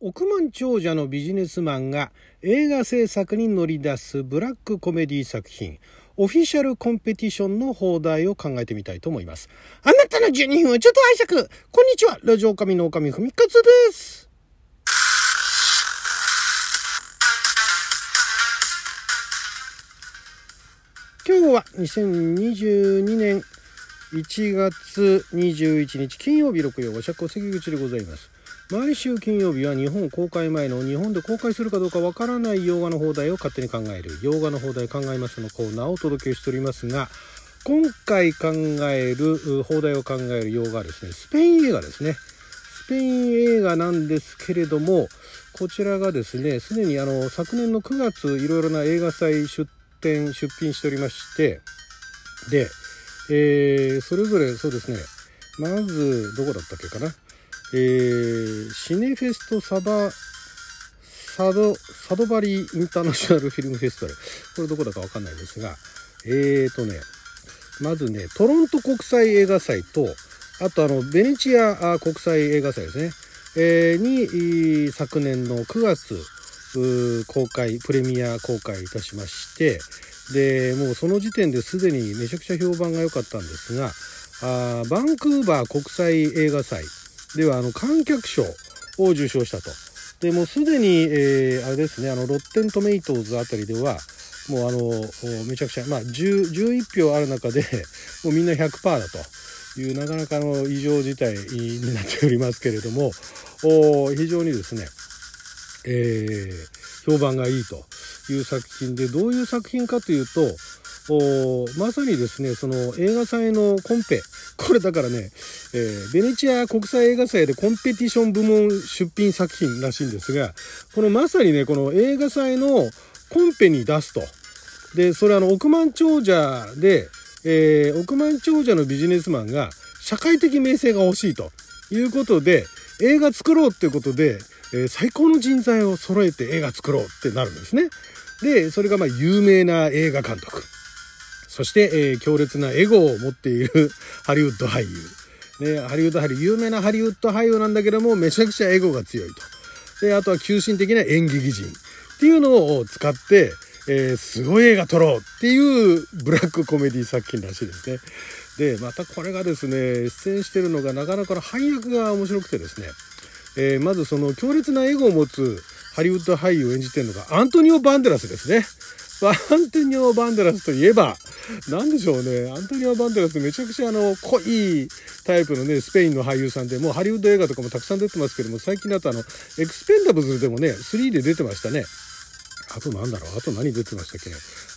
億万長者のビジネスマンが映画制作に乗り出すブラックコメディ作品オフィシャルコンペティションの放題を考えてみたいと思います。あなたの12分をちょっと拝借こんにちはラジオ神の狼ふみかつです今日は2022年1月21日金曜日6曜和釈関口でございます。毎週金曜日は日本公開前の日本で公開するかどうかわからない洋画の放題を勝手に考える。洋画の放題考えますのコーナーをお届けしておりますが今回考える放題を考える洋画はですねスペイン映画ですね。スペイン映画なんですけれどもこちらがですねすでにあの昨年の9月いろいろな映画祭出展出品しておりましてで、えー、それぞれそうですねまずどこだったっけかな？えー、シネフェストサバサドサドバリインターナショナルフィルムフェスティバル。これどこだかわかんないですが。えーとねまずねトロント国際映画祭とあとあのベネチア国際映画祭ですね、えー、に昨年の9月公開プレミア公開いたしまして。でもうその時点ですでにめちゃくちゃ評判が良かったんですがあバンクーバー国際映画祭。ではあの観客賞を受賞したと。でもうすでに、えー、あれですねあのロッテントメイトーズあたりではもうあのめちゃくちゃ、まあ、11票ある中で もうみんな100%だというなかなかの異常事態になっておりますけれども非常にですね、えー、評判がいいという作品でどういう作品かというとまさにですねその映画祭のコンペ。これだからね、えー、ベネチア国際映画祭でコンペティション部門出品作品らしいんですがこのまさにねこの映画祭のコンペに出すと。でそれあの億万長者で、えー、億万長者のビジネスマンが社会的名声が欲しいと。いうことで映画作ろうっていうことで、えー、最高の人材を揃えて映画作ろうってなるんですね。でそれがまあ有名な映画監督。そして、えー、強烈なエゴを持っている ハリウッド俳優。ね、ハリウッド俳優、有名なハリウッド俳優なんだけども、めちゃくちゃエゴが強いと。で、あとは急進的な演劇人っていうのを使って、えー、すごい映画撮ろうっていうブラックコメディ作品らしいですね。で、またこれがですね、出演してるのがなかなか配役が面白くてですね、えー、まずその強烈なエゴを持つハリウッド俳優を演じてるのがアントニオ・バンデラスですね。アントニオ・バンデラスといえば、なんでしょうね。アントニオ・バンデラスめちゃくちゃあの、濃いタイプのね、スペインの俳優さんで、もうハリウッド映画とかもたくさん出てますけども、最近だとあの、エクスペンダブルでもね、3で出てましたね。あとなんだろう？あと何出てましたっけ？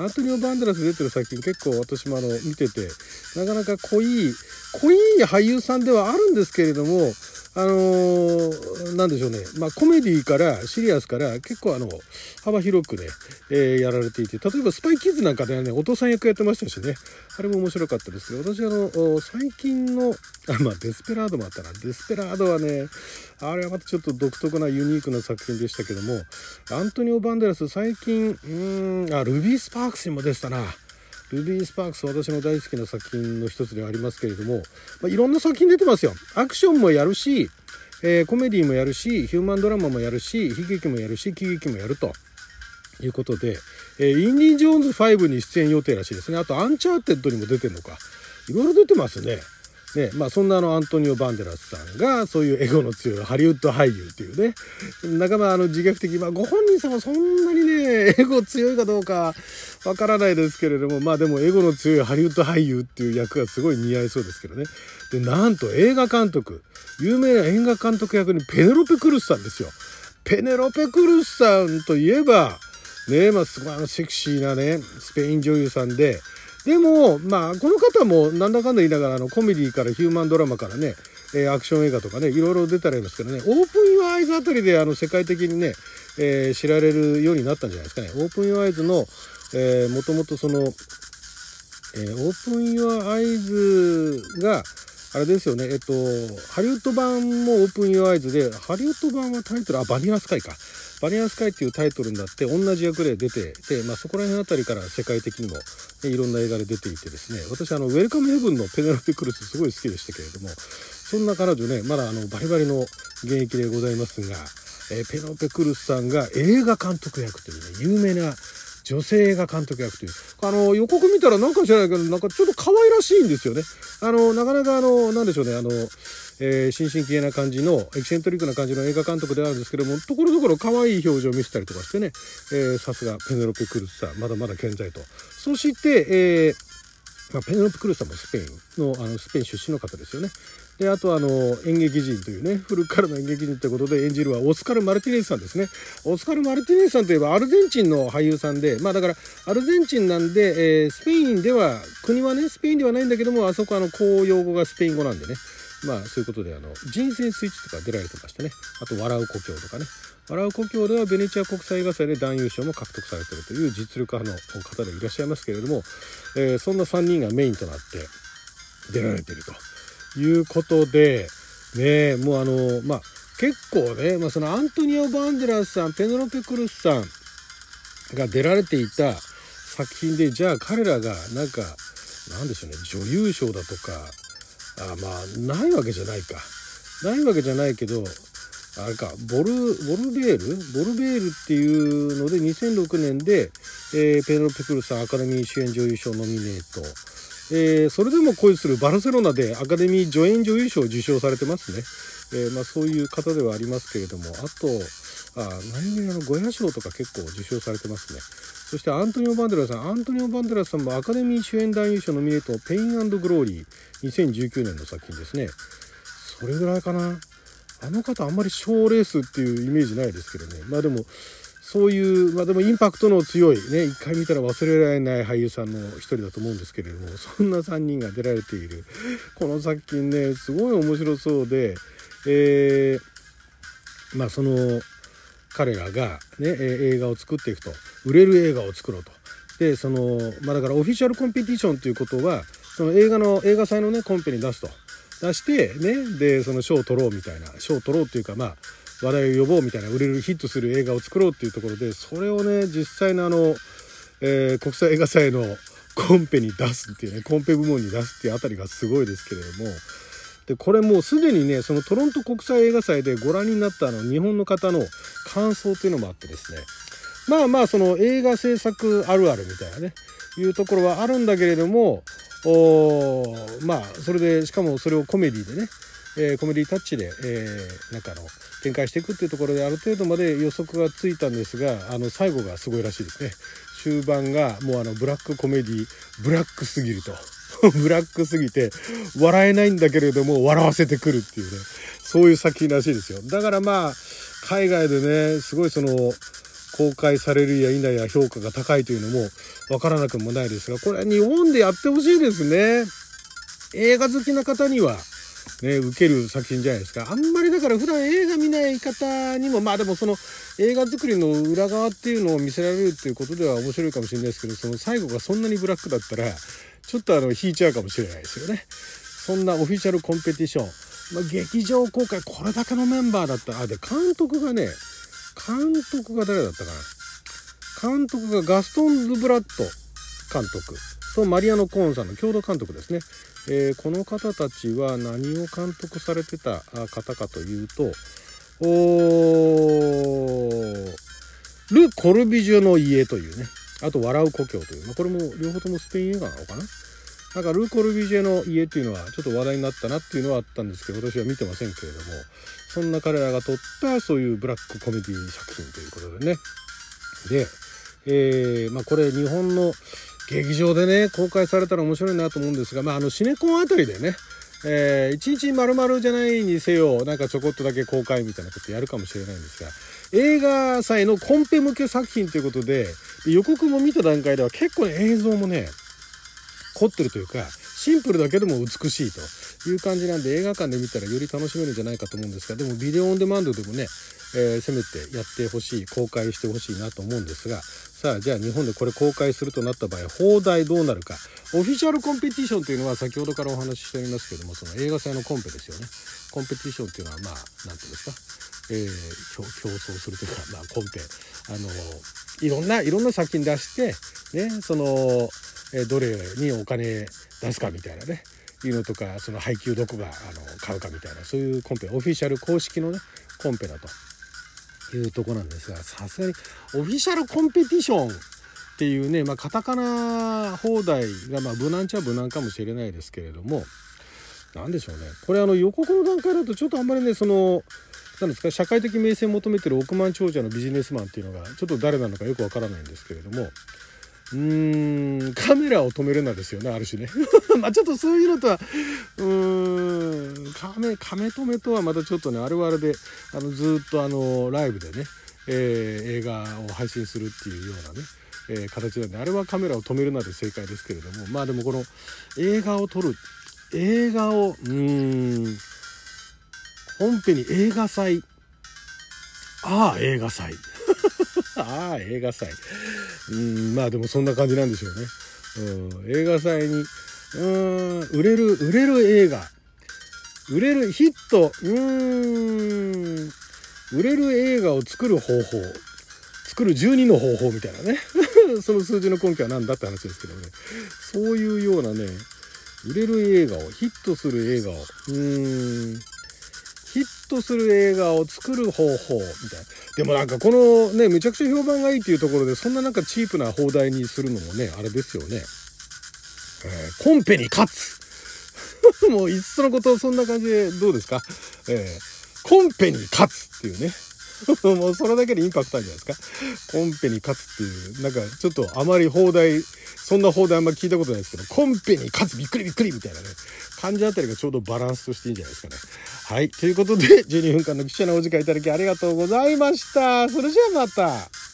アントニオ・バンデラス出てる作品結構私もあの見ててなかなか濃い濃い俳優さんではあるんですけれどもあのー、なんでしょうね、まあ、コメディからシリアスから結構あの幅広くね、えー、やられていて例えば「スパイキッズ」なんかではねお父さん役やってましたしね。あれも面白かったですけど私あの最近のあまあデスペラードもあったな。デスペラードはねあれはまたちょっと独特なユニークな作品でしたけどもアントニオ・バンデラス最近うんあルビー・スパークスにも出てたな。ルビー・スパークス私の大好きな作品の一つではありますけれども、まあ、いろんな作品出てますよ。アクションもやるし、えー、コメディもやるし、ヒューマンドラマもやるし、悲劇もやるし、喜劇もやるということで、えー、インディ・ジョーンズ5に出演予定らしいですね。あと、アンチャーテッドにも出てるのか。いろいろ出てますね。ね、まあそんなあのアントニオ・バンデラスさんがそういうエゴの強いハリウッド俳優っていうね、半ばあの自虐的、まあご本人様そんなにね、エゴ強いかどうかわからないですけれども、まあでもエゴの強いハリウッド俳優っていう役がすごい似合いそうですけどね。で、なんと映画監督、有名な映画監督役にペネロペ・クルスさんですよ。ペネロペ・クルスさんといえば、ね、まあすごいあのセクシーなね、スペイン女優さんで、でも、まあ、この方もなんだかんだ言いながら、あの、コメディからヒューマンドラマからね、えー、アクション映画とかね、いろいろ出たらいますけどね、オープン・ユア・アイズあたりで、あの、世界的にね、えー、知られるようになったんじゃないですかね。オープン・ユア・アイズの、えー、もともとその、えー、オープン・ユア・アイズが、あれですよね、えっと、ハリウッド版もオープン・ユア・アイズで、ハリウッド版はタイトル、あ、バニラスカイか。バニラスカイっていうタイトルになって同じ役で出てで、まあ、そこら辺あたりから世界的にも、いろんな映画で出ていてですね私あのウェルカムヘブンのペネロペ・クルスすごい好きでしたけれどもそんな彼女ねまだあのバリバリの現役でございますが、えー、ペロペ・クルスさんが映画監督役というね有名な女性映画監督役という。あの、予告見たらなんか知らないけど、なんかちょっと可愛らしいんですよね。あの、なかなかあの、なんでしょうね、あの、えー、新進気鋭な感じの、エキセントリックな感じの映画監督であるんですけども、ところどころ可愛い表情を見せたりとかしてね、え、さすがペネロペ・クルスさん、まだまだ健在と。そして、えー、まあ、ペネロペ・クルスさんもスペインの、あの、スペイン出身の方ですよね。であとあの演劇人というね古くからの演劇人ということで演じるはオスカル・マルティネスさんですね。オスカル・マルティネスさんといえばアルゼンチンの俳優さんでまあだからアルゼンチンなんで、えー、スペインでは国はねスペインではないんだけどもあそこあの公用語がスペイン語なんでね。まあそういうことであの人生スイッチとか出られてましたね。あと笑う故郷とかね。笑う故郷ではベネチア国際映画祭で男優賞も獲得されてるという実力派の方でいらっしゃいますけれども、えー、そんな3人がメインとなって出られてると。いうことで、ねもうあの、まあ、結構ね、まあ、そのアントニオ・バンデラスさん、ペノロペ・クルスさんが出られていた作品で、じゃあ彼らがなんか、なんでしょうね、女優賞だとか、あまあ、ないわけじゃないか。ないわけじゃないけど、あれか、ボル、ボルベール？ボルベールっていうので、2006年で、えー、ペネロペ・クルスさんアカデミー主演女優賞ノミネート。えー、それでも恋するバルセロナでアカデミー助演女優賞を受賞されてますね。えー、まあ、そういう方ではありますけれども、あと、あ何気にあの、ゴヤ賞とか結構受賞されてますね。そしてアントニオ・バンデラスさん、アントニオ・バンデラスさんもアカデミー主演男優賞ノミネート、ペイングローリー、2019年の作品ですね。それぐらいかな。あの方あんまり賞レースっていうイメージないですけどね。まあでも、そういう、まあでもインパクトの強いね、一回見たら忘れられない俳優さんの一人だと思うんですけれども、そんな3人が出られている、この作品ね、すごい面白そうで、えー、まあその、彼らがね、映画を作っていくと。売れる映画を作ろうと。で、その、まあだからオフィシャルコンペティションということは、その映画の、映画祭のね、コンペに出すと。出して、ね、で、その賞を取ろうみたいな、賞を取ろうっていうか、まあ、話題を呼ぼうみたいな売れるヒットする映画を作ろうっていうところでそれをね実際のあの、えー、国際映画祭のコンペに出すっていうねコンペ部門に出すっていうあたりがすごいですけれどもでこれもうすでにねそのトロント国際映画祭でご覧になったあの日本の方の感想っていうのもあってですね。まあまあその映画制作あるあるみたいなねいうところはあるんだけれどもおまあそれでしかもそれをコメディでねえー、コメディタッチで、えー、なんかの展開していくっていうところである程度まで予測がついたんですがあの最後がすごいらしいですね。終盤がもうあのブラックコメディブラックすぎると。ブラックすぎて笑えないんだけれども笑わせてくるっていうね。そういう作品らしいですよ。だからまあ海外でねすごいその公開されるや否や評価が高いというのもわからなくもないですがこれは日本でやってほしいですね。映画好きな方には。ね、受ける作品じゃないですか。あんまりだから普段映画見ない方にも、まあでもその映画作りの裏側っていうのを見せられるっていうことでは面白いかもしれないですけど、その最後がそんなにブラックだったら、ちょっとあの、引いちゃうかもしれないですよね。そんなオフィシャルコンペティション。まあ、劇場公開、これだけのメンバーだったら、あ、で、監督がね、監督が誰だったかな。監督がガストン・ズ・ブラッド監督とマリアノ・コーンさんの共同監督ですね。えー、この方たちは何を監督されてた方かというとお、ル・コルビジュの家というね、あと笑う故郷という、まあ、これも両方ともスペイン映画なのかななんかル・コルビジェの家っていうのはちょっと話題になったなっていうのはあったんですけど、私は見てませんけれども、そんな彼らが撮ったそういうブラックコメディ作品ということでね。で、えー、まあこれ日本の劇場でね、公開されたら面白いなと思うんですが、まあ、あの、シネコンあたりでね、えー、一日丸々じゃないにせよ、なんかちょこっとだけ公開みたいなことやるかもしれないんですが、映画祭のコンペ向け作品ということで、予告も見た段階では結構映像もね、凝ってるというか、シンプルだけでも美しいと。いう感じなんで映画館で見たらより楽しめるんじゃないかと思うんですが、でもビデオオンデマンドでもね、えー、せめてやってほしい、公開してほしいなと思うんですが、さあ、じゃあ日本でこれ公開するとなった場合、放題どうなるか。オフィシャルコンペティションというのは先ほどからお話ししておりますけども、その映画祭のコンペですよね。コンペティションっていうのは、まあ、なんていうんですか？えー、競争するというか、まあ、コンペ。あの、いろんな、いろんな作品出して、ね、その、えどれにお金出すかみたいなね。いうのとかその配給どこがあの買うかみたいなそういうコンペオフィシャル公式のねコンペだというとこなんですがさすがにオフィシャルコンペティションっていうね、まあ、カタカナ放題が、まあ、無難ちゃ無難かもしれないですけれども何でしょうね。これあの予告の段階だとちょっとあんまりねその何ですか社会的名声を求めてる億万長者のビジネスマンっていうのがちょっと誰なのかよくわからないんですけれどもうーんカメラを止めるなですよねある種ね。まあちょっとそういうのとはうーんカメカメ止めとはまたちょっとねあれはあれであのずっとあのライブでね、えー、映画を配信するっていうようなねえー、形なんであれはカメラを止めるなで正解ですけれどもまあでもこの映画を撮る映画をうーん本編に映画祭。ああ映画祭。ああ映画祭。うんまあでもそんな感じなんでしょうね、うん、映画祭にうん売れる売れる映画。売れるヒット。うん。売れる映画を作る方法。作る12の方法みたいなね。その数字の根拠は何だって話ですけどね。そういうようなね売れる映画をヒットする映画を。うーん。ヒットする映画を作る方法みたいな。でもなんかこのねめちゃくちゃ評判がいいっていうところでそんななんかチープな放題にするのもねあれですよね、えー、コンペに勝つ。もういっそのことそんな感じでどうですか、えー、コンペに勝つっていうね。もうそれだけでインパクトあるじゃないですか？コンペに勝つっていう、なんかちょっとあまり放題、そんな放題あんまり聞いたことないですけど、コンペに勝つびっくりびっくりみたいなね、感じあたりがちょうどバランスとしていいんじゃないですかね。はい。ということで、12分間の記者のお時間いただきありがとうございました。それじゃあまた。